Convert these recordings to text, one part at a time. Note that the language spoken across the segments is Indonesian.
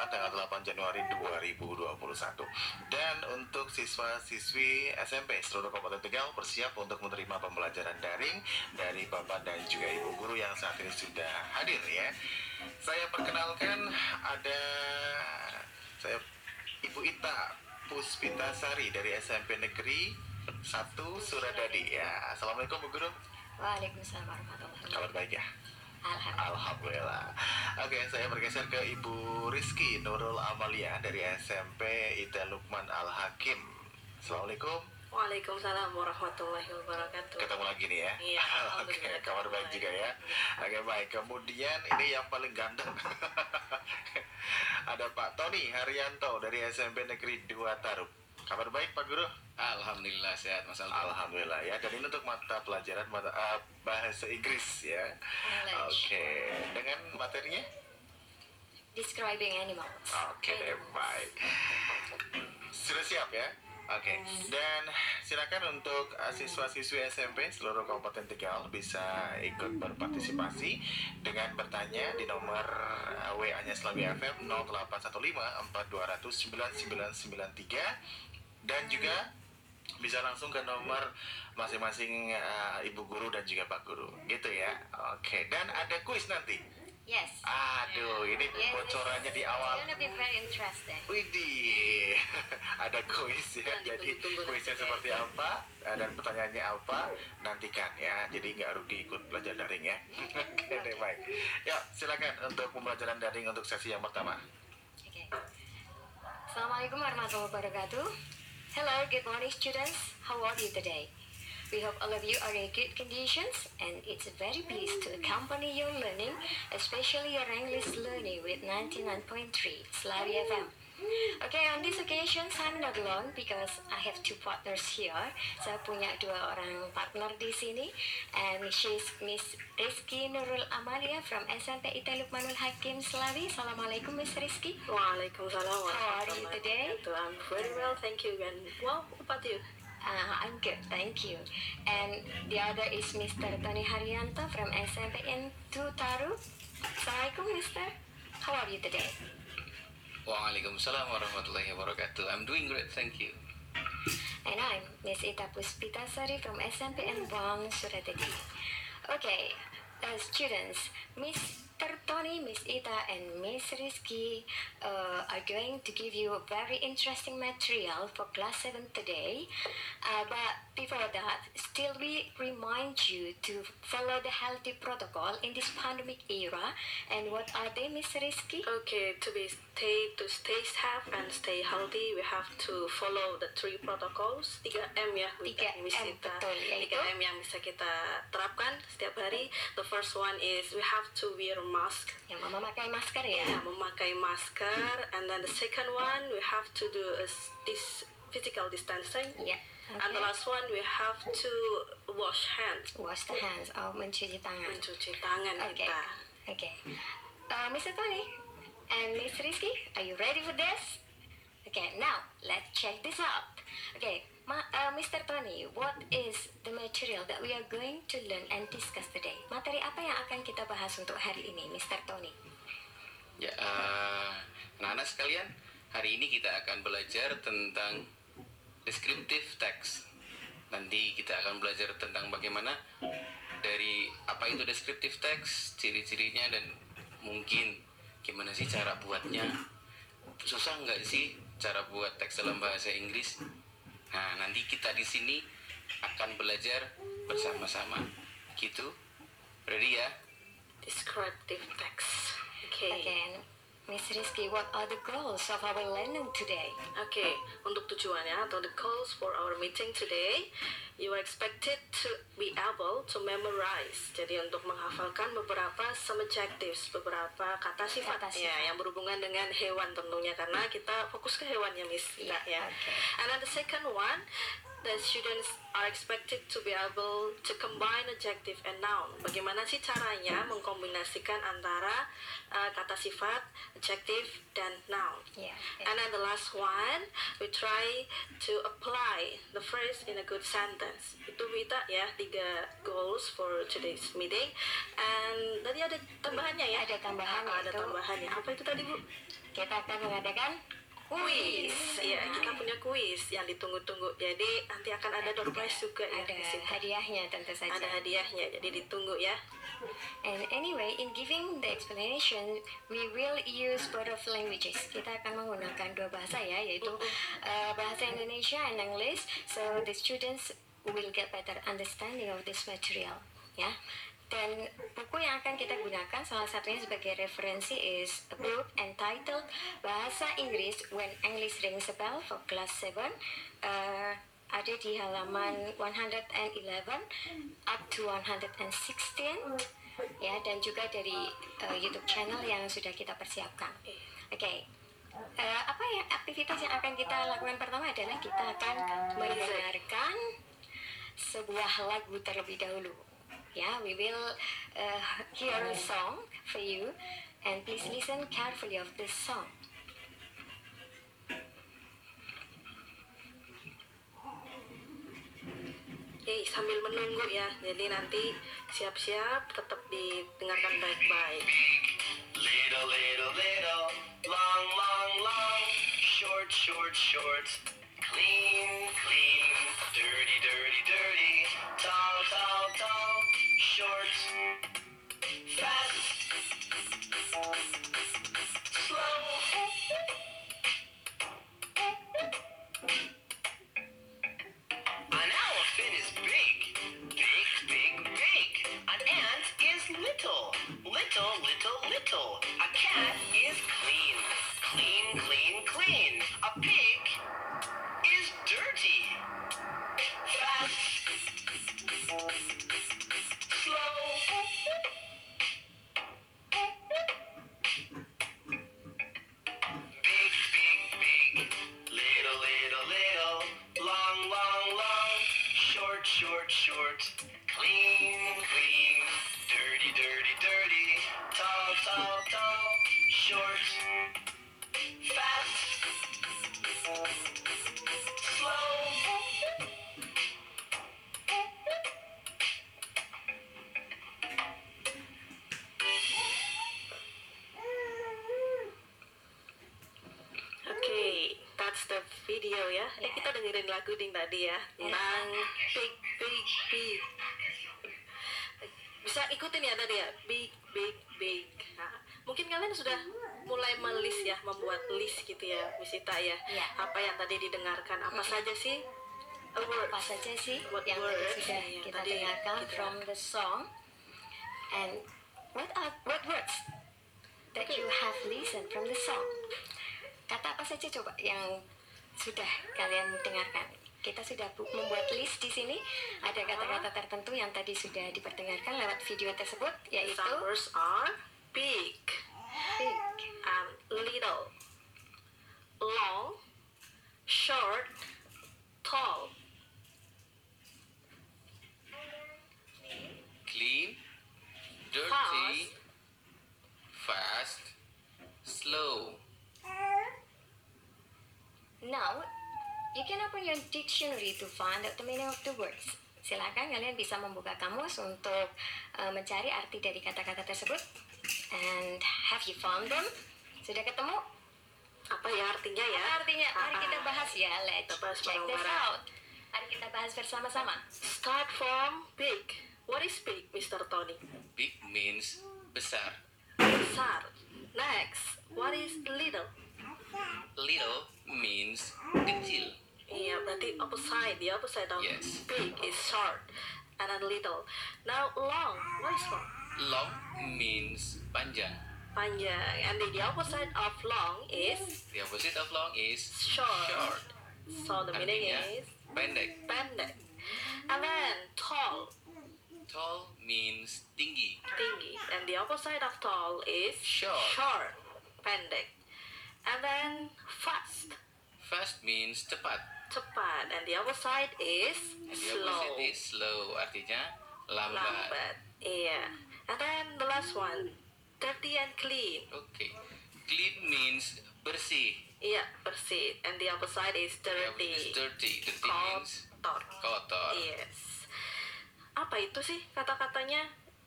Jumat tanggal 8 Januari 2021. Dan untuk siswa-siswi SMP seluruh Kabupaten Tegal bersiap untuk menerima pembelajaran daring dari Bapak dan juga Ibu guru yang saat ini sudah hadir ya. Saya perkenalkan ada saya Ibu Ita Puspitasari dari SMP Negeri 1 Suradadi ya. Assalamualaikum Bu Guru. Waalaikumsalam warahmatullahi wabarakatuh. Kabar baik ya? Alhamdulillah. Alhamdulillah. Oke, saya bergeser ke Ibu Rizky Nurul Amalia dari SMP Ita Lukman Al Hakim. Assalamualaikum. Waalaikumsalam warahmatullahi wabarakatuh. Ketemu lagi nih ya. Iya, Oke, alhamdulillah. kabar baik juga ya. Oke, baik. Kemudian ini yang paling ganteng. Ada Pak Tony Haryanto dari SMP Negeri 2 Tarub. Kabar baik Pak Guru? Alhamdulillah sehat Mas Aldo. Alhamdulillah ya. Dan ini untuk mata pelajaran mata eh, bahasa Inggris ya. Oke, dengan materinya? Describing animals. Oke deh, baik. Sudah siap ya? Oke. Dan silakan untuk uh, siswa-siswi SMP seluruh Kabupaten Tegal bisa ikut berpartisipasi dengan bertanya di nomor uh, WA-nya Selawi FM 0815-4200-9993 dan juga bisa langsung ke nomor masing-masing uh, ibu guru dan juga pak guru gitu ya oke dan ada kuis nanti Yes. aduh ini Yes, bocorannya di awal gonna be very interesting. Widih, ada kuis ya. Nah, Jadi ditunggu-tunggu kuisnya nanti. seperti apa eh, dan pertanyaannya apa nantikan ya. Jadi nggak rugi ikut belajar daring ya. Oke deh baik. Ya silakan untuk pembelajaran daring untuk sesi yang pertama. Okay. Assalamualaikum warahmatullahi wabarakatuh. Hello, good morning students. How are you today? We hope all of you are in good conditions and it's very pleased to accompany your learning, especially your English learning with 99.3 Slavi FM. Okay, on this occasion I'm not alone because I have two partners here. Saya punya dua orang partner di sini, and she's Miss Rizky Nurul Amalia from SMP Ita Lukmanul Hakim Slavi. Assalamualaikum Miss Rizky. Waalaikumsalam How are you today? I'm very well, thank you. And wow, what about you? Uh, I'm good, thank you. And the other is Mr. Tony Haryanto from SMPN Tutaru. Assalamualaikum, Mister. How are you today? Waalaikumsalam warahmatullahi wabarakatuh. I'm doing great, thank you. And I'm Miss Ita Puspitasari from SMPN Buang Suratadi. Okay, uh, students, Mr. Tony, Miss Ita, and Miss Rizky uh, are going to give you a very interesting material for class 7 today. Uh, but before that, still we remind you to follow the healthy protocol in this pandemic era. And what are they, Miss Rizky? Okay, to be stay to stay safe and stay healthy, we have to follow the three protocols. 3M ya, Tiga yang bisa M, kita betul, yaitu? 3M yang bisa kita terapkan setiap hari. The first one is we have to wear mask. Yang mama pakai masker ya? Ya, memakai masker. And then the second one we have to do is this physical distancing. Ya. And the Okay. last one we have to wash hands, Wash the hands, oh mencuci tangan. mencuci tangan Okay. kita. Okay. Uh, Mr. Tony and Miss Rizky, are you ready for this? Okay, now let's check this out. Okay, ma- uh, Mr. Tony, what is the material that we are going to learn and discuss today? Materi apa yang akan kita bahas untuk hari ini, Mr. Tony? Ya, eh, anak-anak sekalian, hari ini kita akan belajar tentang descriptive text. Nanti kita akan belajar tentang bagaimana dari apa itu descriptive text, ciri-cirinya dan mungkin gimana sih cara buatnya. Susah nggak sih cara buat teks dalam bahasa Inggris? Nah, nanti kita di sini akan belajar bersama-sama. Gitu. Ready ya? Descriptive text. Okay. Okay, Miss Rizky, what are the goals of our learning today? Oke, untuk tujuannya atau the goals for our meeting today, you are expected to be able to memorize. Jadi untuk menghafalkan beberapa some adjectives, beberapa kata sifat, Kata sifat. ya yang berhubungan dengan hewan tentunya karena kita fokus ke hewannya Miss Ida, ya. oke. And then the second one, the students are expected to be able to combine adjective and noun. Bagaimana sih caranya mengkombinasikan antara uh, kata sifat, adjective, dan noun? Yeah. And then the last one, we try to apply the phrase in a good sentence. Itu kita ya tiga goals for today's meeting. And tadi ada tambahannya ya? Ada tambahannya Ah, ada tambahannya. Apa itu tadi bu? kita akan mengadakan Kuis, ya kita punya kuis yang ditunggu-tunggu. Jadi nanti akan ada door prize juga ya Ada hadiahnya tentu saja. Ada hadiahnya, jadi ditunggu ya. And anyway, in giving the explanation, we will use both of languages. Kita akan menggunakan dua bahasa ya, yaitu uh, bahasa Indonesia and English. So the students will get better understanding of this material. Ya. Dan buku yang akan kita gunakan salah satunya sebagai referensi is a book entitled Bahasa Inggris When English Rings a Bell for Class 7. Uh, ada di halaman 111 up to 116 ya dan juga dari uh, YouTube channel yang sudah kita persiapkan. Oke. Uh, apa ya aktivitas yang akan kita lakukan pertama adalah kita akan mendengarkan sebuah lagu terlebih dahulu. Ya, we will uh, hear a song for you and please listen carefully of this song. Oke, sambil menunggu ya. Jadi nanti siap-siap tetap didengarkan baik-baik. Little, little, little, long, long, long, short, short, short, clean, clean, dirty, dirty, dirty, ant is little, little, little, video ya. Eh kita dengerin lagu ding tadi ya tentang big big big. Bisa ikutin ya tadi ya big big big. Nah, mungkin kalian sudah mulai melis ya, membuat list gitu ya, Wisita ya. Iya. Apa yang tadi didengarkan? Apa saja sih? A word. apa saja sih What yang tadi words sudah yang kita tadi dengarkan kita- from the song and what are what words that you have listened from the song kata apa saja coba yang sudah kalian dengarkan. Kita sudah bu- membuat list di sini. Ada kata-kata tertentu yang tadi sudah diperdengarkan lewat video tersebut yaitu are big and little, long, short, tall. Clean, dirty, fast, slow. Now, you can open your dictionary to find out the meaning of the words. Silakan kalian bisa membuka kamus untuk uh, mencari arti dari kata-kata tersebut. And have you found them? Sudah ketemu? Apa ya artinya ya? Apa artinya? Mari Ah, kita ah. bahas ya. Let's Kita bahas check this out. Mari kita bahas bersama-sama. Start from big. What is big, Mr. Tony? Big means besar. Besar. Next, what is little? Little means kecil. Iya, berarti opposite. The opposite of Yes. big is short, and then little. Now long. What is long? Long means panjang. Panjang. And the, the opposite of long is The opposite of long is short. short. So the meaning Artinya is pendek. pendek. And then tall, Tall means tinggi. tinggi. And the opposite of tall is Short. short, pendek. And then fast, Fast means cepat. Cepat. And the opposite is And the slow, opposite is slow. Artinya lambat. lambat. Iya. And then the last one, dirty and clean. Oke. Clean means bersih. Iya, bersih. And the opposite is The opposite is dirty. dirty. Dirty means Kotor. kotor. Yes. Apa itu sih kata-katanya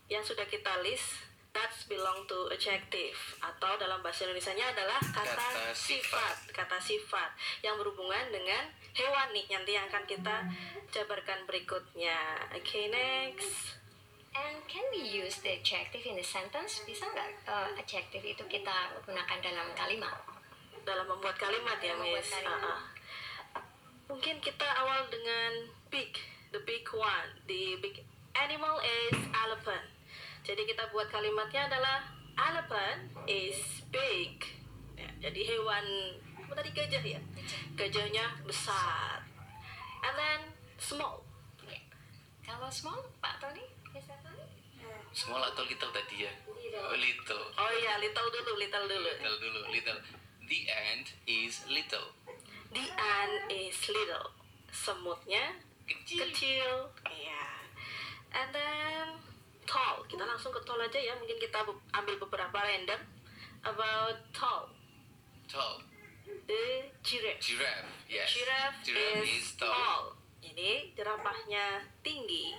yang sudah kita list? that's belong to adjective atau dalam bahasa Indonesia-nya adalah kata, Kata sifat. kata sifat yang berhubungan dengan hewan nih nanti yang akan kita jabarkan berikutnya. Oke, next. And can we use the adjective in the sentence? Bisa nggak uh, adjective itu kita gunakan dalam kalimat? dalam membuat kalimat ya, membuat Miss. kalimat. Ah, ah. Mungkin kita awal dengan big, the big one. The big animal is elephant. Jadi kita buat kalimatnya adalah elephant is big. Ya, jadi hewan apa tadi gajah ya? Gajahnya besar. And then small. Kalau small, Pak Tony? Small atau little tadi ya? Oh, little. Oh iya, little dulu, little dulu. Little dulu, little. The ant is little. The ant is little. Semutnya Kecil. kecil iya and then tall kita langsung ke tall aja ya mungkin kita ambil beberapa random about tall Tall. The giraffe Giraffe. Yes. giraffe, Giraffe is, is tall. tall jadi jerapahnya tinggi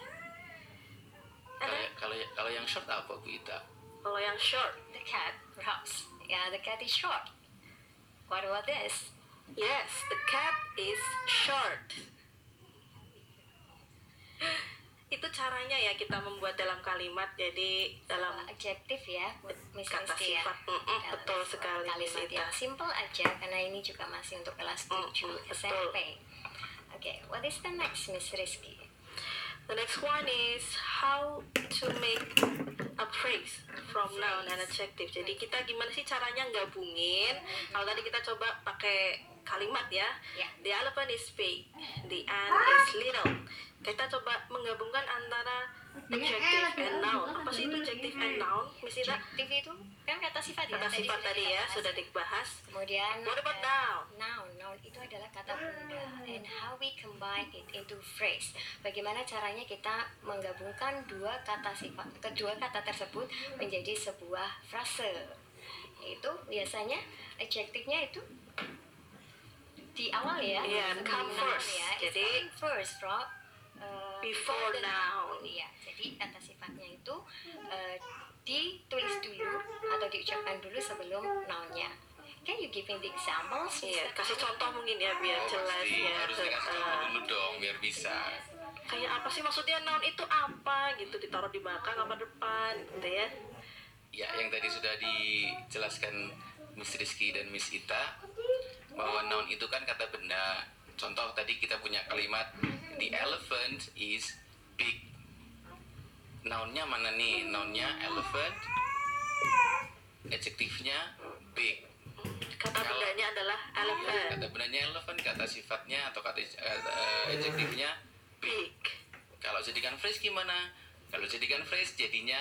Kalau then kalau kalau yang short apa Bu Ita? kalau yang short The cat, perhaps. Yeah, the cat is short. What about this? yes the cat is short itu caranya ya kita membuat dalam kalimat jadi dalam adjektif ya, Miss Kata ya. sifat. Mm-mm, Dalam betul sebuah sekali, Kalimat Ita. yang simple aja, karena ini juga masih untuk kelas 7 Mm-mm, betul. SMP. Okay, what is the next, Miss Rizky? The next one is how to make a phrase from noun and adjective. Jadi kita gimana sih caranya gabungin? Kalau tadi kita coba pakai kalimat ya. Ya. The elephant is big, the ant is little. Kita coba menggabungkan antara adjective and noun. Apa sih itu adjective and noun? Miss Ita? Adjektif itu kan kata sifat ya. Kata sifat tadi ya sudah dibahas. Kemudian What about uh, noun? Noun, noun itu adalah kata benda and how we combine it into phrase. Bagaimana caranya kita menggabungkan dua kata sifat, kedua kata tersebut menjadi sebuah frase. Itu biasanya adjektifnya itu di awal ya. Iya, come first. Ya, Jadi- come first from uh, Before the noun. Iya, jadi kata sifatnya itu uh, ditulis dulu atau diucapkan dulu sebelum nounnya. Can you give me the examples? Iya, Mr. kasih contoh mungkin ya biar Oh, jelas pasti ya. harus dikasih Eh, tahu dulu dong biar bisa. kayak apa sih maksudnya noun itu apa gitu ditaruh di belakang apa depan gitu ya Ya, yang tadi sudah dijelaskan Miss Rizky dan Miss Ita bahwa noun itu kan kata benda. Contoh tadi kita punya kalimat the elephant is big. Nounnya mana nih? Nounnya elephant. Adjektifnya big. kata Kalau- bendanya adalah elephant Kata bendanya elephant, kata sifatnya atau kata eh, adjektifnya big. big Kalau jadikan phrase gimana? Kalau jadikan phrase jadinya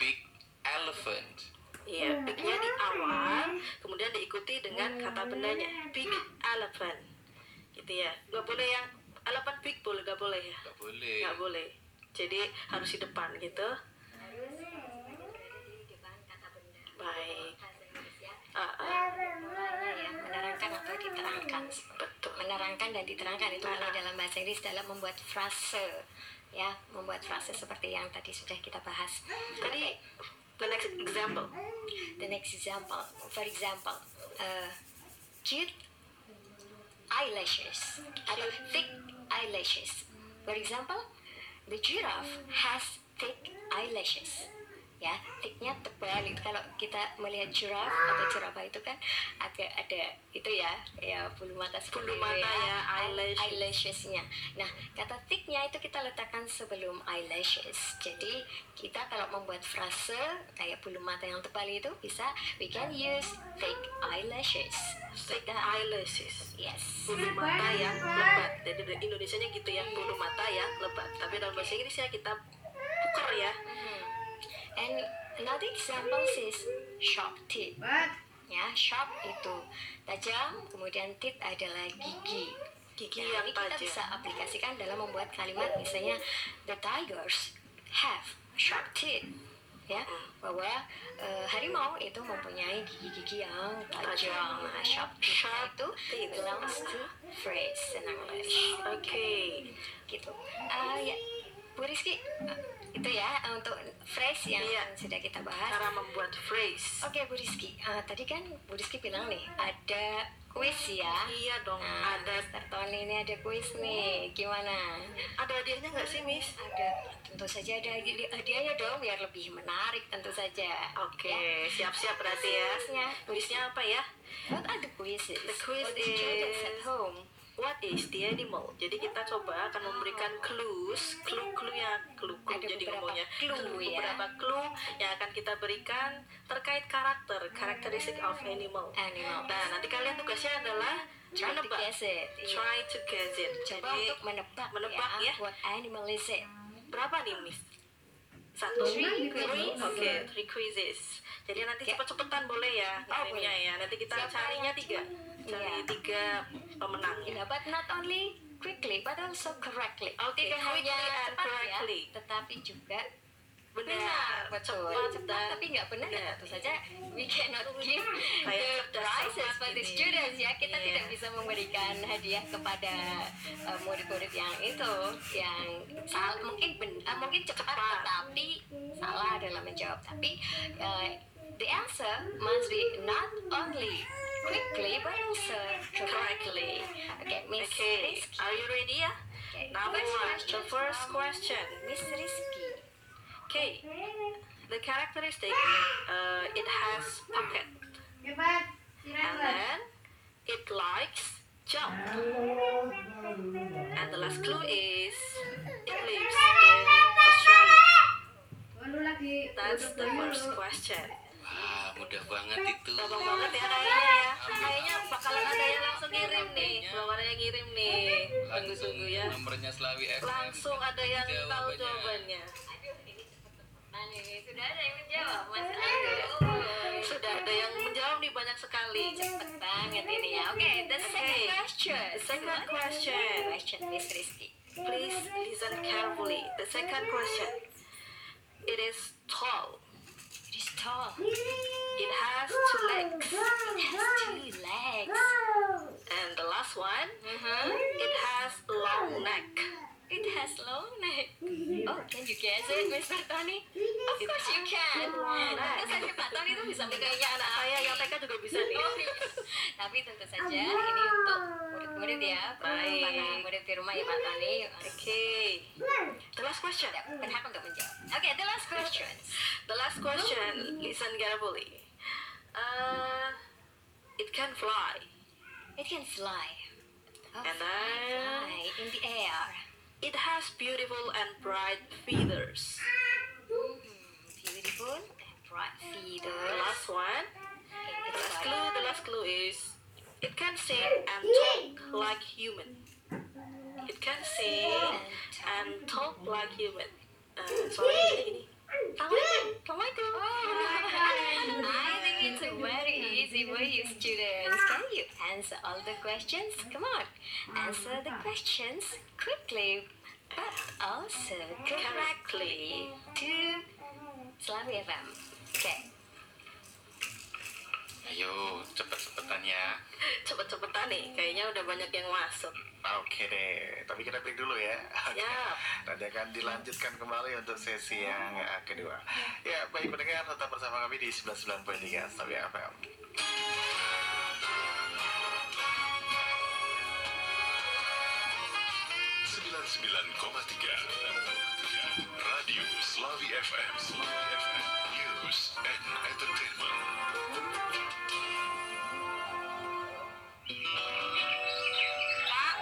big elephant. Iya bignya di awal kemudian diikuti dengan kata bendanya big elephant. Gitu ya. Nggak boleh yang elephant big boleh nggak boleh ya? Gak boleh. nggak boleh. Jadi harus di depan gitu. Di depan kata benda. baik. Ah, ah, ya menerangkan atau diterangkan. betul. Menerangkan dan diterangkan itu kalau dalam bahasa Inggris dalam membuat frase ya, membuat frase seperti yang tadi sudah kita bahas. tadi the next example The next example, for example, uh, cute eyelashes atau thick eyelashes. For example, the giraffe has thick eyelashes. Ya, thicknya tebal itu kalau kita melihat giraffe atau jerapah itu kan agak ada itu ya, ya bulu mata seperti Bulu itu mata ya, eye- eyelash. eyelashesnya. Nah, kata thicknya itu kita letakkan sebelum eyelashes. Jadi kita kalau membuat frase kayak bulu mata yang tebal itu bisa we can use thick eyelashes. thick Kita- eyelashes Yes. bulu mata yang lebat jadi di Indonesia nya gitu ya bulu mata yang lebat tapi dalam bahasa Inggrisnya kita puker ya And another example is sharp teeth. Ya, sharp itu tajam, kemudian teeth adalah gigi. gigi Nah, yang ini kita tajam bisa aplikasikan dalam membuat kalimat misalnya the tigers have sharp teeth. Ya, bahwa eh, harimau itu mempunyai gigi-gigi yang tajam. Nah, sharp teeth Sharp itu belongs to phrase in English. oke gitu. Ah ya, Bu Rizky, itu ya untuk phrase yang Iya. sudah kita bahas. Cara membuat phrase. Oke Bu Rizky, Eh, tadi kan Bu Rizky bilang nih ada kuis ya. Iya dong, Nah, ada Mr. Tony ini ada kuis nih, gimana? ada hadiahnya nggak sih, Miss? Ada, tentu saja ada hadi- hadiahnya dong biar lebih menarik tentu saja. Oke, Ya. siap-siap berarti ya. Kuisnya. Apa ya? What are the quizzes? The quiz For the students is- at home. What is the animal? Jadi kita coba akan memberikan clues, clue-clue ya, clue-clue Ada jadi ngomongnya. clue ya. beberapa clue yang akan kita berikan terkait karakter, karakteristik of animal. Animal. Nah, nanti kalian tugasnya adalah Try to menebak. guess it. Iya. Try to guess it. Coba Jadi untuk menebak, menebak ya. What animal is it? berapa nih, Miss? Satu, Three three, oke, three quizzes. Jadi nanti cepet-cepetan boleh ya, Oh, ya. Nanti kita Siapa carinya tiga, Iya. tiga pemenang. Yeah, but not only quickly, but also correctly. Oke, Tidak quickly hanya cepat correctly. ya, tetapi juga Benar, benar, betul. cepat tapi nggak benar, benar. tentu saja we cannot give the prizes for the students ya. Kita Iya. tidak bisa memberikan hadiah kepada uh, murid-murid yang itu yang salah mungkin ben- uh, mungkin cepat, Cepat. tetapi salah dalam menjawab. Tapi uh, the answer must be not only quickly but also correctly. Okay, Miss Okay, Rizky. are you ready ya? Okay, Number first one, the first question. Miss Rizky. Okay, the characteristic, uh, it has pocket, and then it likes jump. And the last clue is it lives in Australia. That's the first question. Mudah banget itu. Gampang banget ya kayaknya ya. Kayaknya bakalan ada yang langsung ngirim nih. Yang ngirim nih. Langsung Tunggu-tunggu ya. nomornya Slawi FM. Langsung ada yang tahu Jawabannya. sudah ada yang menjawab, Mas. Sudah ada yang menjawab nih banyak sekali. Cepet banget ini ya. Oke, the second Okay. question. The second is the question. question, Miss Rizky. Please listen carefully. The second question. It is tall. It has two legs. It has two legs. And the last one, Uh-huh. it has long neck. It has long neck. Oh, can you guess it, Mr. Tony? Of course you can. Tentu saja Pak Tony itu bisa kayaknya anak saya yang TK juga bisa nih. Oh, iya. Tapi tentu saja ini untuk murid-murid ya, Baik. para murid di rumah ya Pak Tony. Okay. The last question. Berhak untuk menjawab. Oke, the last question. The last question. Listen carefully. Uh, it can fly. It can fly. Oh, And then- fly. It has beautiful and bright feathers. Hmm, beautiful and bright The feathers. last one. Okay, The last clue. The last clue is it can sing and talk like human. It can sing and talk like human. Uh, sorry, jadi gini. Assalamualaikum. Assalamualaikum. Oh, I think it's a very easy for you students. Can you answer all the questions? Come on, answer the questions quickly, but also correctly to Slavi FM. Okay. Ayo, cepet-cepetan ya. Cepet-cepetan nih, kayaknya udah banyak yang masuk. Oke deh, tapi kita break dulu ya. Oke. Siap. Nanti akan dilanjutkan kembali untuk sesi yang eh, kedua. Ya, baik pendengar tetap bersama kami di 99.3 Stabi FM. 99,3 Radio Slavi FM News and Entertainment Pak,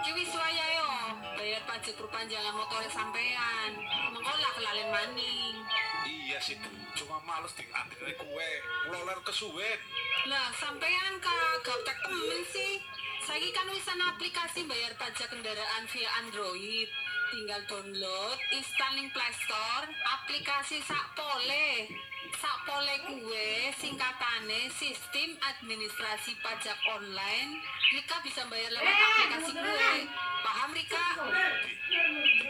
cuwi suaya yo. Bayar pajak perpanjangan motor sampean. Mengkolah kelalen maning. Iya sih, Bu. cuma males di antri kue. Ular kesuwen. Lah, sampean kagak tek temen sih. Saiki kan wisan aplikasi bayar pajak kendaraan via Android. Tinggal download, installing Play Store, aplikasi Sakpole. Sakpole kuwe singkatane sistem administrasi pajak online. Rika bisa bayar lewat aplikasi kuwe. Paham Rika?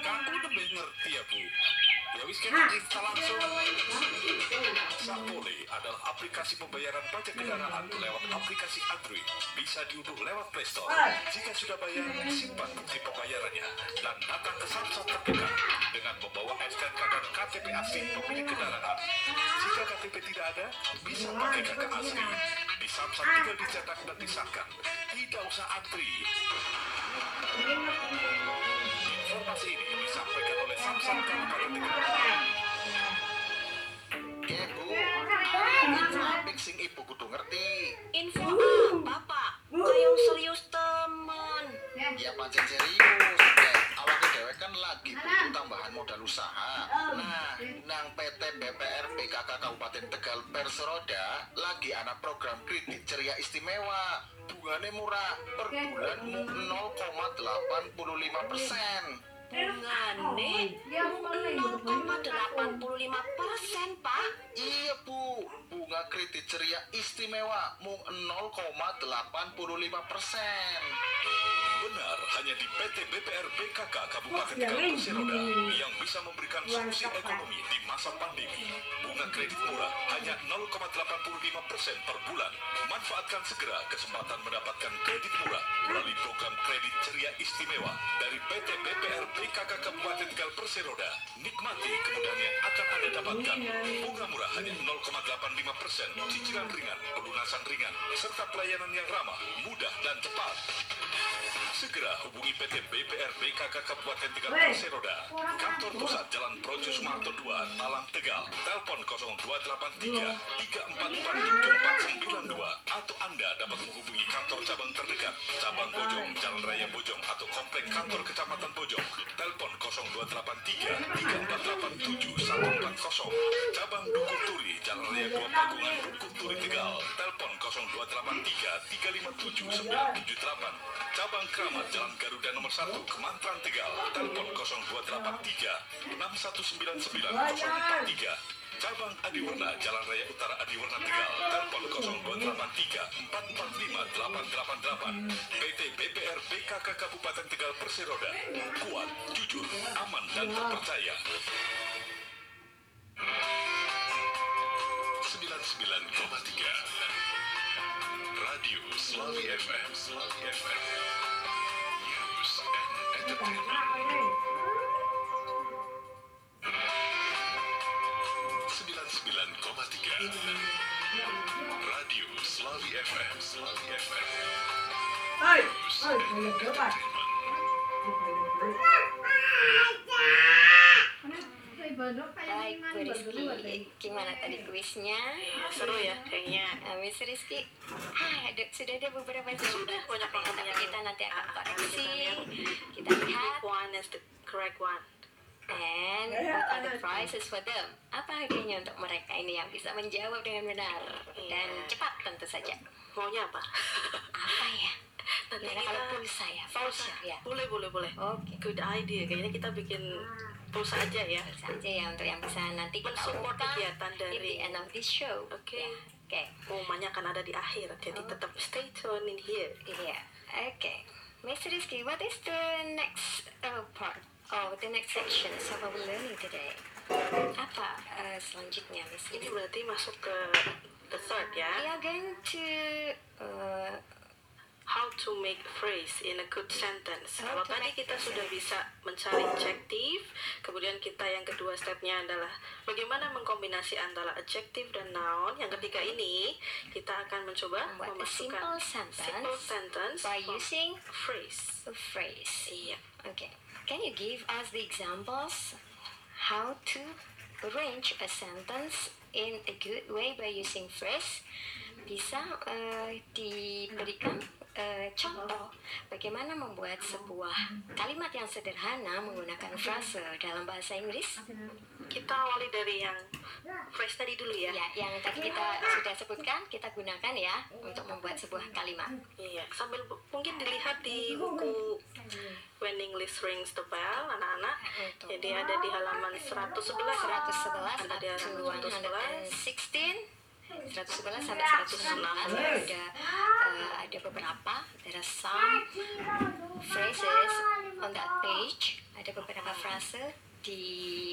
Kamu lebih ngerti ya, Bu. Ya wis kita kita langsung. Sapole adalah aplikasi pembayaran pajak kendaraan lewat aplikasi Android. Bisa diunduh lewat Play Store. Jika sudah bayar, simpan bukti pembayarannya dan datang ke samsat terdekat dengan membawa STNK dan KTP asli pemilik kendaraan. Jika KTP tidak ada, bisa pakai KK asli. Di samsat tinggal dicetak dan disahkan. Tidak usah antri. Informasi ini disampaikan bu, info sing ibu kudu ngerti. Info apa, Pak? Ayo serius teman. Ya pancen serius. Awak dewe kan lagi butuh tambahan modal usaha. Nah, nang PT BPR PKK Kabupaten Tegal Perseroda lagi anak program kredit ceria istimewa. Bunganya murah, per bulan mung 0,85 persen. Bungane mung 0,85 persen, Pak. Iya bu, bunga kredit ceria istimewa mung 0,85 persen. Benar, hanya di PT BPR BKK Kabupaten Tegal Perseroda yang bisa memberikan solusi ekonomi di masa pandemi. Bunga kredit murah hanya 0,85 persen per bulan. Manfaatkan segera kesempatan mendapatkan kredit murah melalui program kredit ceria istimewa dari PT BPR BKK Kabupaten Tegal Perseroda. Nikmati kemudahan yang akan Anda dapatkan. Bunga murah hanya 0,85 persen, cicilan ringan, pelunasan ringan, serta pelayanan yang ramah, mudah, dan cepat. Segera hubungi PT BPR BKK Kabupaten Tegal Perseroda. Kantor Pusat Jalan Projo Sumarto 2, Malang Tegal. Telepon 0283 344 7492 atau Anda dapat menghubungi kantor cabang terdekat, cabang Bojong, Jalan Raya Bojong atau komplek kantor Kecamatan Bojong. Telepon 0283 348 7140. Cabang Dukuh Turi, Jalan Raya 2 Pagungan, Dukuh Turi Tegal. Telepon 0283 357 978. Cabang Kramat Jalan Garuda nomor 1 Kemantran Tegal telepon 0283 6199 043 Cabang Adiwarna Jalan Raya Utara Adiwarna Tegal telepon 0283 445 888 PT BPR BKK Kabupaten Tegal Perseroda kuat, jujur, aman dan terpercaya. 99,3 Radio Slavi FM Slavi FM News and Entertainment Baik, Bu Rizky. Gimana tadi kuisnya? Seru ya kayaknya. Nah, Miss Rizky, ah, ada, sudah ada beberapa Sudah, banyak banget kita nanti akan Ah, koreksi. kita lihat. Kita lihat. One is the correct one. And what are the prizes for them? Apa hadiahnya untuk mereka ini yang bisa menjawab dengan benar dan Iya. cepat tentu saja. Maunya apa? Apa ya? Nanti Gimana kita kalau pulsa ya? Voucher ya? boleh boleh boleh. Oke. Good idea. Kayaknya kita bikin pulsa aja ya. Pulsa aja ya untuk yang bisa nanti kita umumkan kegiatan at dari- the end of this show. Oke. Ya, Oke. Pengumumannya akan ada di akhir. Jadi Oh. tetap stay tune in here. Iya. Oke. Miss Rizky, what is the next uh, part? Oh, the next section of our learning today. Apa uh, selanjutnya, Miss? Ini berarti masuk ke the third We ya. are going to uh, How to make a phrase in a good sentence. How Kalau tadi kita a sudah bisa mencari adjective, kemudian kita yang kedua stepnya adalah bagaimana mengkombinasi antara adjective dan noun. Yang ketiga ini kita akan mencoba Membuat a memasukkan simple sentence simple sentence by using phrase. a phrase. Iya. Okay. Can you give us the examples how to arrange a sentence in a good way by using phrase? Bisa uh, diberikan uh, contoh bagaimana membuat sebuah kalimat yang sederhana menggunakan frase dalam bahasa Inggris? Kita awali dari yang phrase tadi dulu ya. Ya, yang tadi kita sudah sebutkan, kita gunakan ya untuk membuat sebuah kalimat. Iya, sambil mungkin dilihat di buku When English Rings the Bell, anak-anak. Jadi ada di halaman 111. 111 Ada di halaman 111. 116 111 sampai 116 ada uh, ada beberapa there are some phrases on that page ada beberapa frase di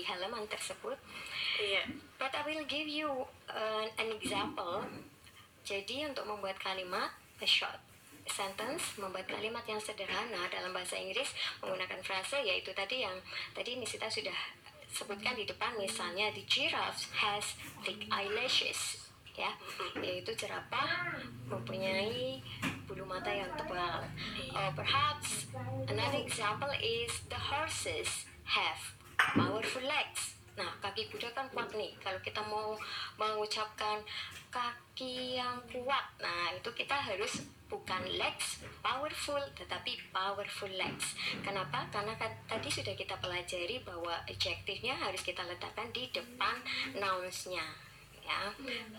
halaman tersebut. Iya. But I will give you uh, an example. Jadi untuk membuat kalimat a short sentence, membuat kalimat yang sederhana dalam bahasa Inggris menggunakan frase yaitu tadi yang tadi Misita sudah sebutkan di depan misalnya the giraffe has thick eyelashes ya yaitu jerapah mempunyai bulu mata yang tebal or perhaps another example is the horses have powerful legs. Nah kaki kuda kan kuat nih. Kalau kita mau mengucapkan kaki yang kuat nah itu kita harus bukan legs powerful tetapi powerful legs. Kenapa? Karena kan tadi sudah kita pelajari bahwa adjektifnya harus kita letakkan di depan nounsnya ya.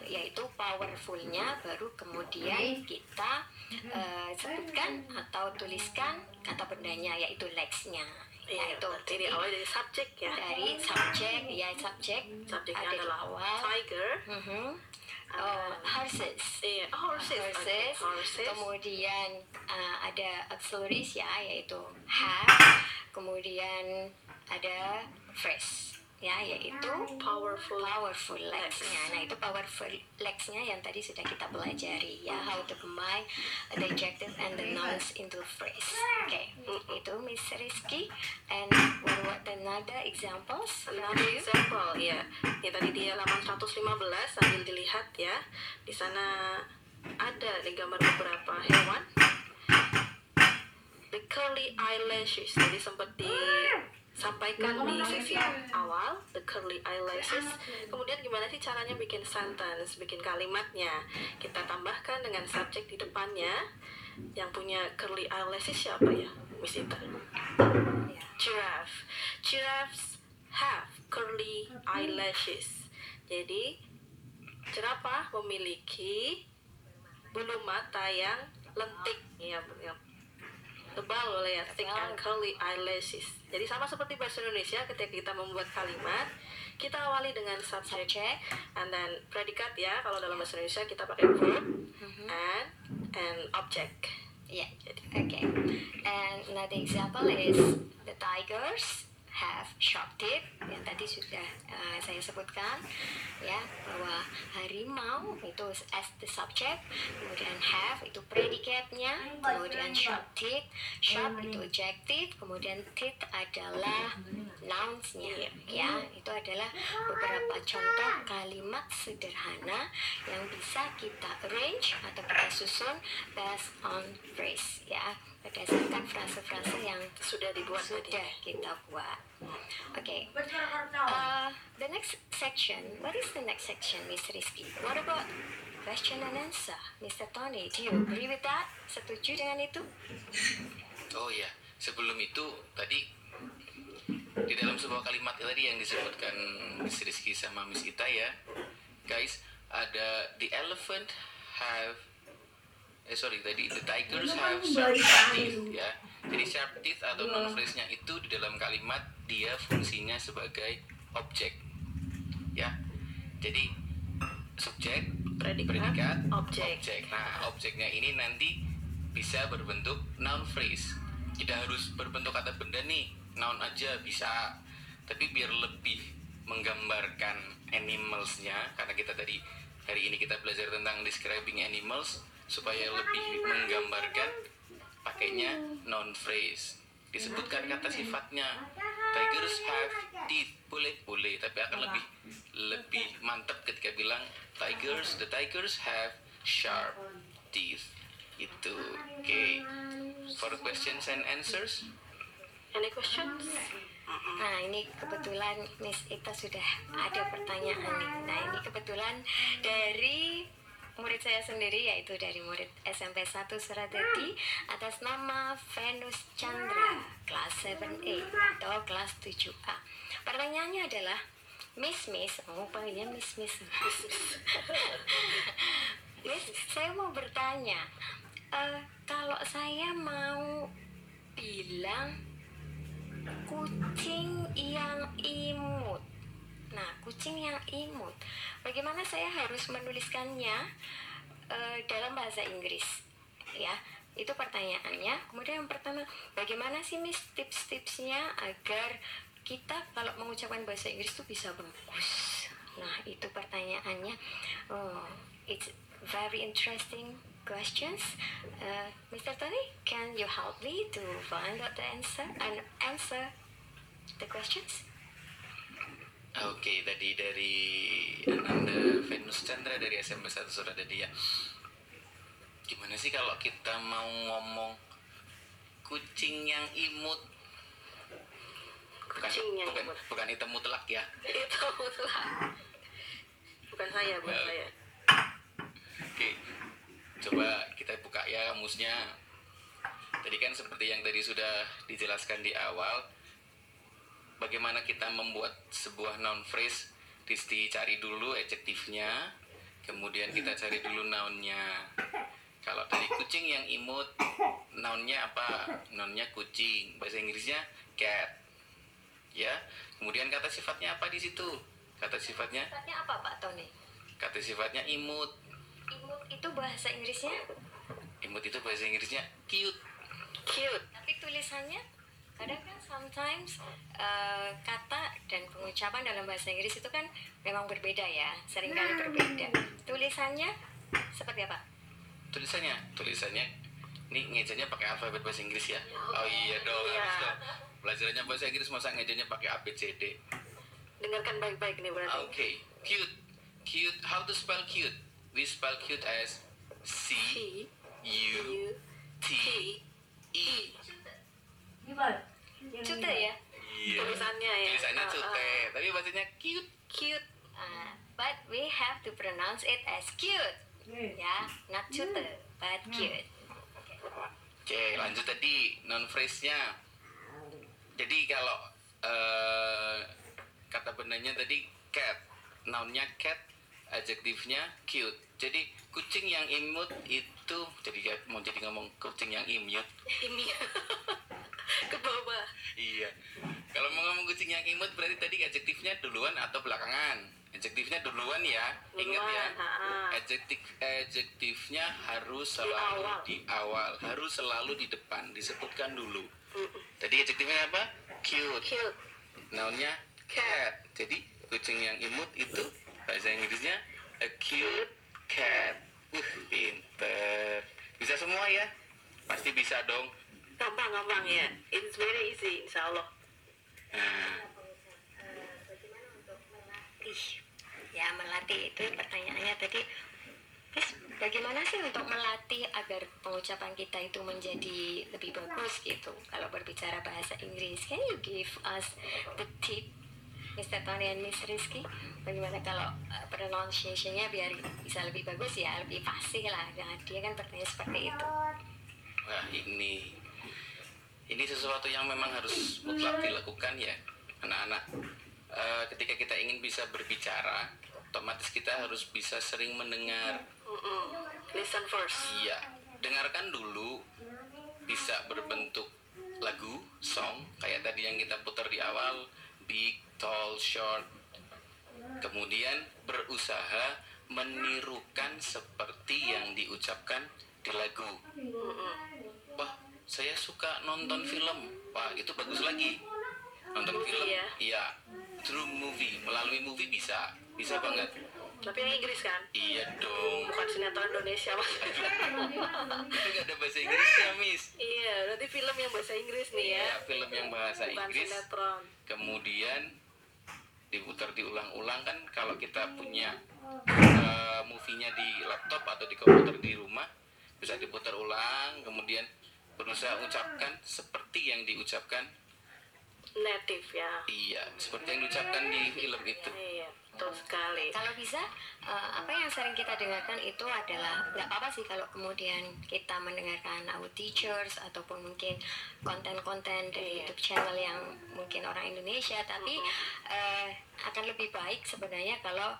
Yaitu powerfulnya baru kemudian kita eh, sebutkan atau tuliskan kata bendanya yaitu legsnya Yaitu berarti jadi diawali dari subjek ya. dari subjek ya subjek Subjeknya ada adalah awal tiger. Mhm. oh, horses Iya, oh, horses. Oke, horses, horses. kemudian uh, ada auxiliaries ya yaitu have kemudian ada phrase ya yaitu Powerful. powerful legs-nya nah itu powerful legs-nya yang tadi sudah kita pelajari ya how to combine the adjective and the nouns into phrase oke itu Miss Rizky and what another examples Another example ya. Ya tadi di halaman 115 sambil dilihat ya. Di sana ada di gambar beberapa hewan. The curly eyelashes. Jadi sempat disampaikan di sesi awal the curly eyelashes. Kemudian gimana sih caranya bikin sentence, bikin kalimatnya? Kita tambahkan dengan subjek di depannya. Yang punya curly eyelashes siapa ya? Miss Ita. Giraffe. Giraffes have curly eyelashes. Jadi jerapah memiliki bulu mata yang lentik ya yang tebal oleh ya thick and curly eyelashes. Jadi sama seperti bahasa Indonesia ketika kita membuat kalimat kita awali dengan subject, Subject. and then predikat ya kalau dalam bahasa Indonesia kita pakai verb and and object. Yeah. Jadi Okay. And another example is the tigers have sharp teeth. Yang tadi sudah uh, saya sebutkan ya bahwa harimau itu as the subject, kemudian have itu predikatnya, kemudian sharp teeth, sharp itu adjective, kemudian teeth adalah nounsnya ya itu adalah beberapa contoh kalimat sederhana yang bisa kita arrange atau kita susun based on phrase ya berdasarkan frase-frase yang sudah dibuat tadi. sudah kita buat. Okay. Uh, the next section. What is the next section, Miss Rizky? What about question and answer, Mr. Tony? Do you agree with that? Setuju dengan itu? Oh iya, sebelum itu tadi di dalam sebuah kalimat tadi yang disebutkan Miss Rizky sama Miss Ita ya, guys, ada the elephant have eh sorry tadi the tigers have sharp teeth ya. Jadi sharp teeth atau non phrase-nya itu di dalam kalimat dia fungsinya sebagai objek ya. Jadi subjek, Predikat, predikat, objek. objek. Nah, objeknya ini nanti bisa berbentuk noun phrase. Tidak harus berbentuk kata benda nih, noun aja bisa. Tapi biar lebih menggambarkan animalsnya, karena kita tadi hari ini kita belajar tentang describing animals, supaya lebih menggambarkan pakainya noun phrase. Disebutkan kata sifatnya. Tigers have teeth. Boleh, boleh, tapi akan lebih lebih mantap ketika bilang tigers, the tigers have sharp teeth. Itu. Oke. For questions and answers. Any questions? Nah ini kebetulan Miss Ita sudah ada pertanyaan nih. Nah ini kebetulan dari murid saya sendiri yaitu dari murid SMP 1 Suradadi atas nama Venus Chandra kelas 7A atau kelas 7A. Pertanyaannya adalah Miss Miss, oh panggilnya Miss Miss. Miss, saya mau bertanya, eh, kalau saya mau bilang kucing yang imut. Nah, kucing yang imut. Bagaimana saya harus menuliskannya eh, dalam bahasa Inggris? Ya, itu pertanyaannya. Kemudian yang pertama, bagaimana sih Miss tips-tipsnya agar kita kalau mengucapkan bahasa Inggris itu bisa bagus. Nah, itu pertanyaannya. Oh, it's very interesting questions. Uh, Mr. Tony, can you help me to find out the answer and answer the questions? Oke, tadi dari Ananda Venus Chandra dari SMP 1 Surabaya. Gimana sih kalau kita mau ngomong kucing yang imut? Bukan, Kucing yang bukan, imut. bukan hitam mutlak ya. Itu mutlak. Bukan saya, bukan Well. saya. Oke, coba kita buka ya kamusnya. Tadi kan seperti yang tadi sudah dijelaskan di awal, bagaimana kita membuat sebuah noun phrase. Disti cari dulu adjektifnya, kemudian kita cari dulu nounnya. Kalau tadi kucing yang imut, nounnya apa? Nounnya kucing, bahasa Inggrisnya cat. Ya, kemudian kata sifatnya apa di situ? Kata sifatnya, Sifatnya apa Pak Tony? kata sifatnya imut. Imut itu bahasa Inggrisnya, Imut itu bahasa Inggrisnya cute. Cute. tapi tulisannya kadang kan sometimes eh, kata dan pengucapan dalam bahasa Inggris itu kan memang berbeda ya, sering kali berbeda. Tulisannya seperti apa? Tulisannya, tulisannya ini ngejanya pakai alfabet bahasa Inggris ya. Oh iya dong, Iya. harus dong. Pelajarannya bahasa Inggris masa ngejanya pakai A B C D. Dengarkan baik-baik nih berarti. Oke, cute. Cute. How to spell cute? We spell cute as C C U U T T E. Cute ya? Iya. Tulisannya ya. Tulisannya Ah, cute, ah. tapi bacanya cute. Cute. Uh, but we have to pronounce it as cute. Ya, not cute, but cute. Oke, lanjut tadi non phrase-nya. Jadi kalau eh, kata benarnya tadi cat, nounnya cat, adjektifnya cute. Jadi kucing yang imut itu jadi kayak- mau jadi ngomong kucing yang imut. Bawah. Iya. Kalau mau ngomong kucing yang imut berarti tadi adjektifnya duluan atau belakangan. Adjektifnya duluan ya. Ingat ya. Adjektif adjektifnya harus Di selalu awal. di awal, harus selalu di depan, disebutkan dulu. Tadi adjektifnya apa? Cute. Cute. Nounnya cat. Jadi kucing yang imut itu bahasa Inggrisnya a cute cat. Uh, pinter. Bisa semua ya? Pasti bisa dong. Gampang-gampang ya. It's very easy, insya Allah. Nah, ya melatih itu pertanyaannya tadi. Terus bagaimana sih untuk melatih agar pengucapan kita itu menjadi lebih bagus gitu? Kalau berbicara bahasa Inggris, can you give us the tip, Mr. Tony and Miss Rizky? Bagaimana kalau uh, pronunciation-nya biar bisa lebih bagus ya, lebih fasih lah. Nah, dia kan bertanya seperti itu. Wah ini ini sesuatu yang memang harus mutlak dilakukan ya anak-anak. Eh, ketika kita ingin bisa berbicara, otomatis kita harus bisa sering mendengar. Listen first. Iya, dengarkan dulu bisa berbentuk lagu, song kayak tadi yang kita putar di awal, big, tall, short. Kemudian berusaha menirukan seperti yang diucapkan di lagu. Saya suka nonton film. Wah, itu bagus lagi. Nonton Movie film, ya? iya. Through movie, melalui movie bisa, bisa banget. Tapi yang Inggris kan? Iya dong. Bukan sinetron Indonesia mas. Itu gak ada bahasa Inggrisnya, Miss. iya, berarti film yang bahasa Inggris nih ya. Ya, film yang bahasa Bukan Inggris. sinetron. Kemudian diputar diulang-ulang kan kalau kita punya eh, movie-nya di laptop atau di komputer di rumah bisa diputar ulang kemudian berusaha ucapkan seperti yang diucapkan Native ya. iya seperti yang diucapkan di film itu Iya, betul sekali. Kalau bisa, eh, apa yang sering kita dengarkan itu adalah nggak apa-apa sih kalau kemudian kita mendengarkan our teachers ataupun mungkin konten-konten dari Iya. YouTube channel yang mungkin orang Indonesia, tapi eh, akan lebih baik sebenarnya kalau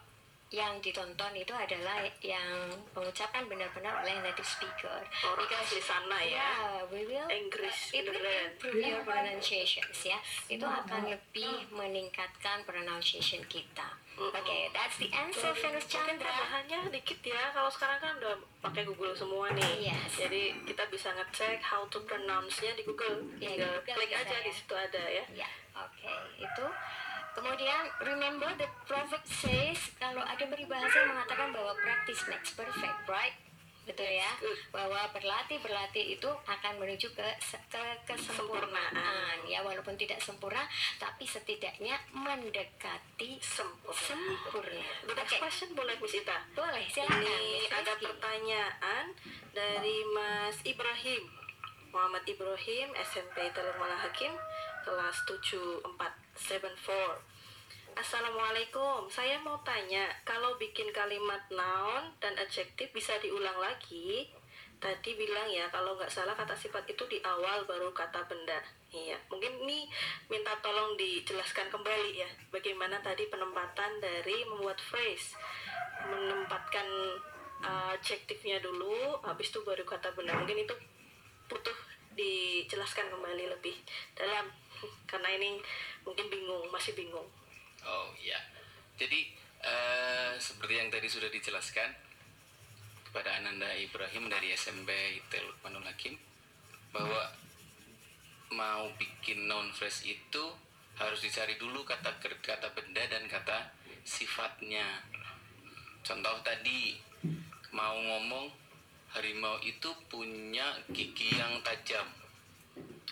yang ditonton itu adalah yang mengucapkan benar-benar oleh native speaker. Orang di sana ya. Yeah, we will Inggris it will improve your pronunciations ya. Itu akan lebih meningkatkan pronunciation kita. Okay, that's the answer, Venus Mungkin Chandra. tambahannya dikit ya. Kalau sekarang kan udah pakai Google semua nih. Yes. Jadi kita bisa ngecek how to pronounce-nya di Google. Ya, Tinggal Google klik aja ya. di situ ada ya. Ya, oke, itu. Kemudian, remember the prophet says kalau ada peribahasa yang mengatakan bahwa practice makes perfect, right? Betul ya, bahwa berlatih berlatih itu akan menuju ke ke kesempurnaan ya walaupun tidak sempurna tapi setidaknya mendekati Sempurna. sempurna. The next Oke, question boleh Miss Ita? boleh silakan. Ini ada Rizky. pertanyaan dari Mas Ibrahim Muhammad Ibrahim SMP Teluk Malah Hakim kelas 7474 Assalamualaikum, saya mau tanya kalau bikin kalimat noun dan adjektif bisa diulang lagi? Tadi bilang ya kalau nggak salah kata sifat itu di awal baru kata benda. Iya, mungkin ini minta tolong dijelaskan kembali ya Bagaimana tadi penempatan dari membuat phrase. Menempatkan uh, adjektifnya dulu, habis itu baru kata benda. Mungkin itu butuh dijelaskan kembali lebih dalam Karena ini mungkin bingung, masih bingung Oh iya. Jadi eh, seperti yang tadi sudah dijelaskan kepada Ananda Ibrahim dari SMP Teluk Manul Hakim bahwa mau bikin noun phrase itu harus dicari dulu kata kata benda dan kata sifatnya. Contoh tadi mau ngomong harimau itu punya gigi yang tajam.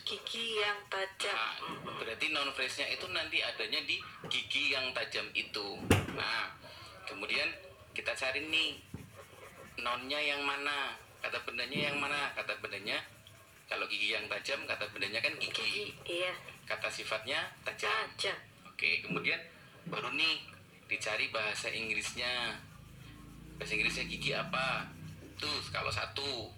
Gigi yang tajam Nah, berarti noun phrase-nya itu nanti adanya di gigi yang tajam itu. Nah, kemudian kita cari nih nounnya yang mana, kata bendanya yang mana, kata bendanya kalau gigi yang tajam, kata bendanya kan gigi, Iya, kata sifatnya tajam. tajam Oke, kemudian baru nih dicari bahasa Inggrisnya. Bahasa Inggrisnya gigi apa? Tuh, kalau satu.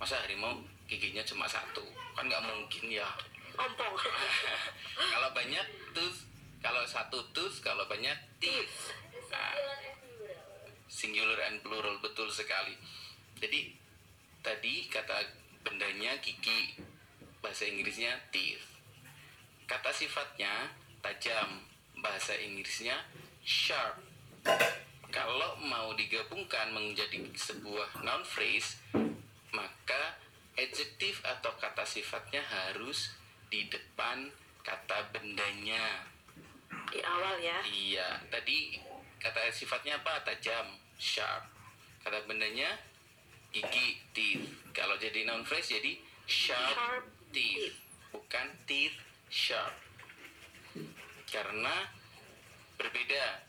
Masa harimau giginya cuma satu? Kan nggak mungkin ya. kalau banyak tus, kalau satu tus, kalau banyak teeth. Nah, singular and plural betul sekali. Jadi tadi kata bendanya gigi, bahasa Inggrisnya teeth. Kata sifatnya tajam, bahasa Inggrisnya sharp. Kalau mau digabungkan menjadi sebuah noun phrase, maka adjektif atau kata sifatnya harus di depan kata bendanya. di awal ya Iya, tadi kata sifatnya apa? Tajam, sharp. Kata bendanya gigi, teeth. Kalau jadi noun phrase jadi sharp, Sharp teeth. Bukan teeth, sharp. Karena berbeda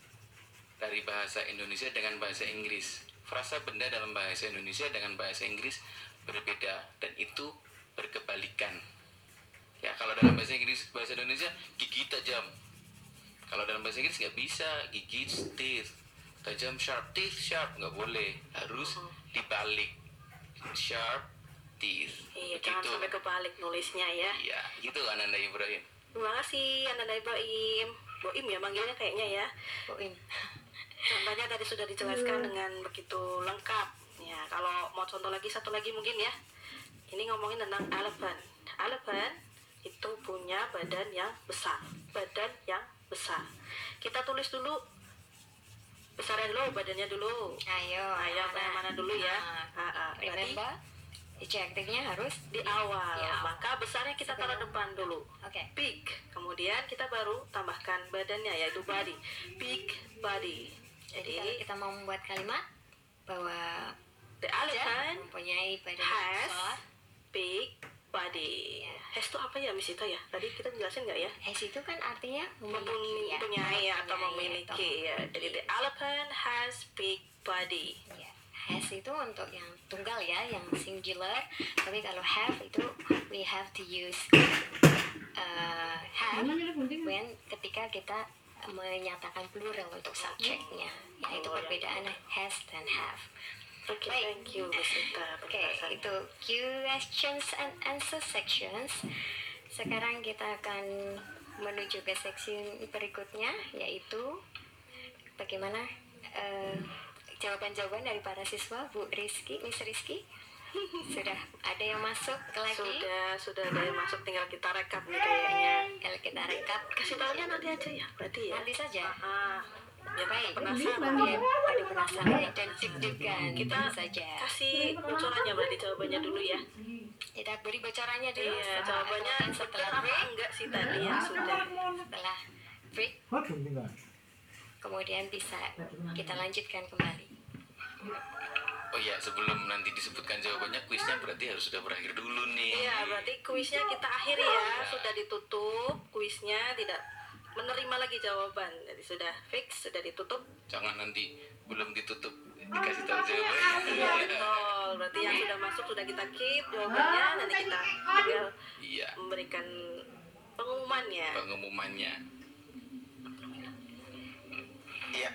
dari bahasa Indonesia dengan bahasa Inggris. Frasa benda dalam bahasa Indonesia dengan bahasa Inggris berbeda dan itu berkebalikan. Ya, kalau dalam bahasa Inggris, bahasa Indonesia gigi tajam. Kalau dalam bahasa Inggris nggak bisa gigi teeth, tajam sharp teeth sharp nggak boleh, harus dibalik. Sharp teeth. iya jangan sampai kebalik nulisnya ya. Iya, gitu Ananda Ibrahim. terima kasih Anda Ibrahim. Boim ya manggilnya kayaknya ya. Boim. contohnya tadi sudah dijelaskan dengan begitu lengkap. Ya kalau mau contoh lagi satu lagi mungkin ya ini ngomongin tentang elephant. Elephant itu punya badan yang besar. Badan yang besar. Kita tulis dulu. Besarnya dulu badannya dulu. Ayo, ayo yang mana dulu ya. Nah, Ah, ah, remember, adjektifnya harus di awal. Di awal. maka besarnya kita taruh depan dulu. Oke. big kemudian kita baru tambahkan badannya yaitu body. Big body. Jadi kalau jadi kita mau membuat kalimat bahwa the elephant mempunyai badan yang besar, big body. Has itu apa ya Miss Ita ya? Tadi kita jelasin nggak ya? Has itu kan artinya memiliki mempunyai ya. mempunyai atau memiliki ya. jadi the elephant has big body. Ya, has itu untuk yang tunggal ya, yang singular. Tapi kalau have itu we have to use uh, have when ketika kita menyatakan plural untuk subjeknya, yaitu Oh, ya. perbedaan has dan have. Oke Baik. thank you Miss Ita Oke, itu questions and answer sections. Sekarang kita akan menuju ke seksi berikutnya, yaitu bagaimana eh, jawaban-jawaban dari para siswa, Bu Rizky, Miss Rizky. Sudah ada yang masuk lagi? sudah sudah ada yang masuk tinggal kita rekap nih kayaknya Kalau kita rekap, kasih tahunya nanti aja ya berarti ya nanti saja. Ah, biar Baik, penasaran kemudian pada penasaran dan deg-degan kita saja. kasih bocorannya berarti jawabannya dulu ya. Kita beri bocorannya dulu. iya jawabannya setelah break, enggak sih tadi yang sudah. Setelah break, kemudian bisa kita lanjutkan kembali. Oh iya, sebelum nanti disebutkan jawabannya, kuisnya berarti harus sudah berakhir dulu nih. Iya, berarti kuisnya kita akhiri ya. Sudah ditutup, kuisnya tidak menerima lagi jawaban. Jadi sudah fix, sudah ditutup. Jangan nanti belum ditutup dikasih tahu jawabannya. Iya, betul. Berarti yang sudah masuk sudah kita keep jawabannya. Nanti kita tinggal Iya, memberikan pengumumannya. pengumumannya. Iya.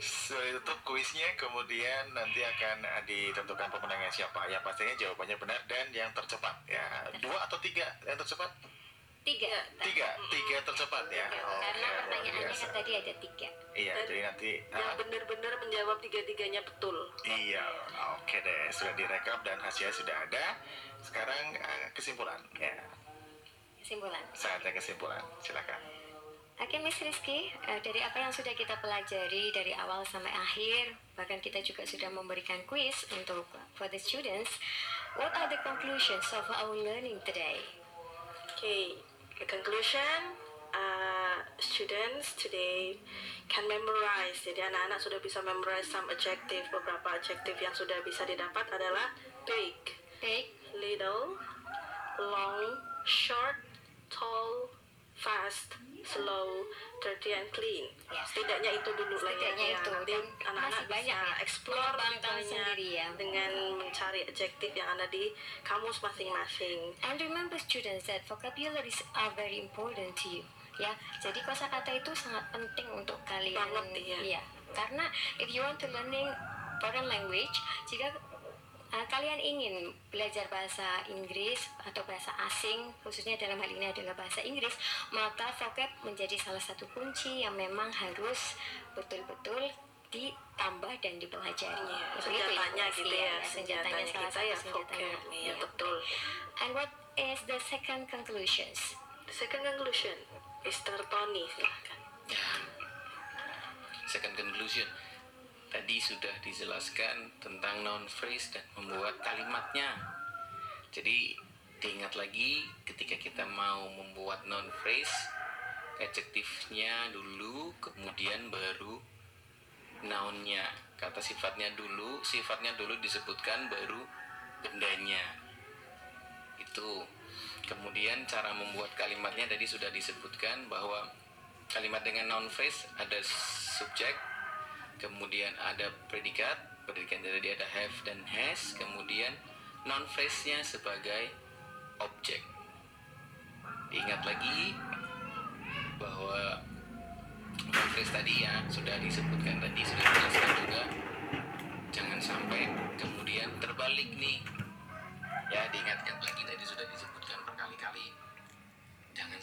Sudah ditutup kuisnya, kemudian nanti akan ditentukan pemenangnya siapa. Yang pastinya jawabannya benar dan yang tercepat. Ya, dua atau tiga yang tercepat? Tiga. Tiga, tiga tercepat ya. Tiga. Karena luar pertanyaannya kan tadi ada tiga. Iya, Dan jadi nanti Yang ah, benar-benar menjawab tiga-tiganya betul. Iya, oke deh, sudah direkap dan hasilnya sudah ada. Sekarang eh, kesimpulan, ya, Kesimpulan. saatnya kesimpulan, silakan. Oke, Miss Rizky, eh, dari apa yang sudah kita pelajari dari awal sampai akhir, bahkan kita juga sudah memberikan quiz untuk for the students. What are the conclusions of our learning today? Okay, the conclusion, uh, students today can memorize. Jadi anak-anak sudah bisa memorize some adjective. Beberapa adjective yang sudah bisa didapat adalah big, Big, little, long, short, tall, fast, slow, dirty and clean. Ya. Setidaknya itu dulu lah ya. Setidaknya Ya, itu. Nanti anak-anak masih banyak ya. explore sendiri ya. dengan mencari adjektif yang ada di kamus masing-masing. and remember students that vocabularies are very important to you. Ya, jadi kosakata itu sangat penting untuk kalian. Banget, iya. Iya, karena if you want to learning foreign language, jika uh, kalian ingin belajar bahasa Inggris atau bahasa asing, khususnya dalam hal ini adalah bahasa Inggris, maka vocab menjadi salah satu kunci yang memang harus betul-betul ditambah dan dipelajari. Iya, Ya, senjatanya gitu Iya, ya, senjatanya senjatanya salah kita satu ya senjatanya. vocab. Iya, Iya. betul. And what is the second conclusions? The second conclusion, Mr. Tony, silahkan. Ya. Second conclusion. Tadi sudah dijelaskan tentang noun phrase dan membuat kalimatnya. Jadi diingat lagi ketika kita mau membuat noun phrase, adjektifnya dulu, kemudian baru nounnya. Kata sifatnya dulu, sifatnya dulu disebutkan baru bendanya. Itu. Kemudian cara membuat kalimatnya tadi sudah disebutkan bahwa kalimat dengan noun phrase ada subjek, kemudian ada predikat, predikat tadi ada have dan has, kemudian noun phrase-nya sebagai objek. Ingat lagi bahwa noun phrase tadi ya sudah disebutkan tadi sudah dijelaskan juga. Jangan sampai kemudian terbalik nih. Ya diingatkan lagi tadi sudah disebutkan berkali-kali. Jangan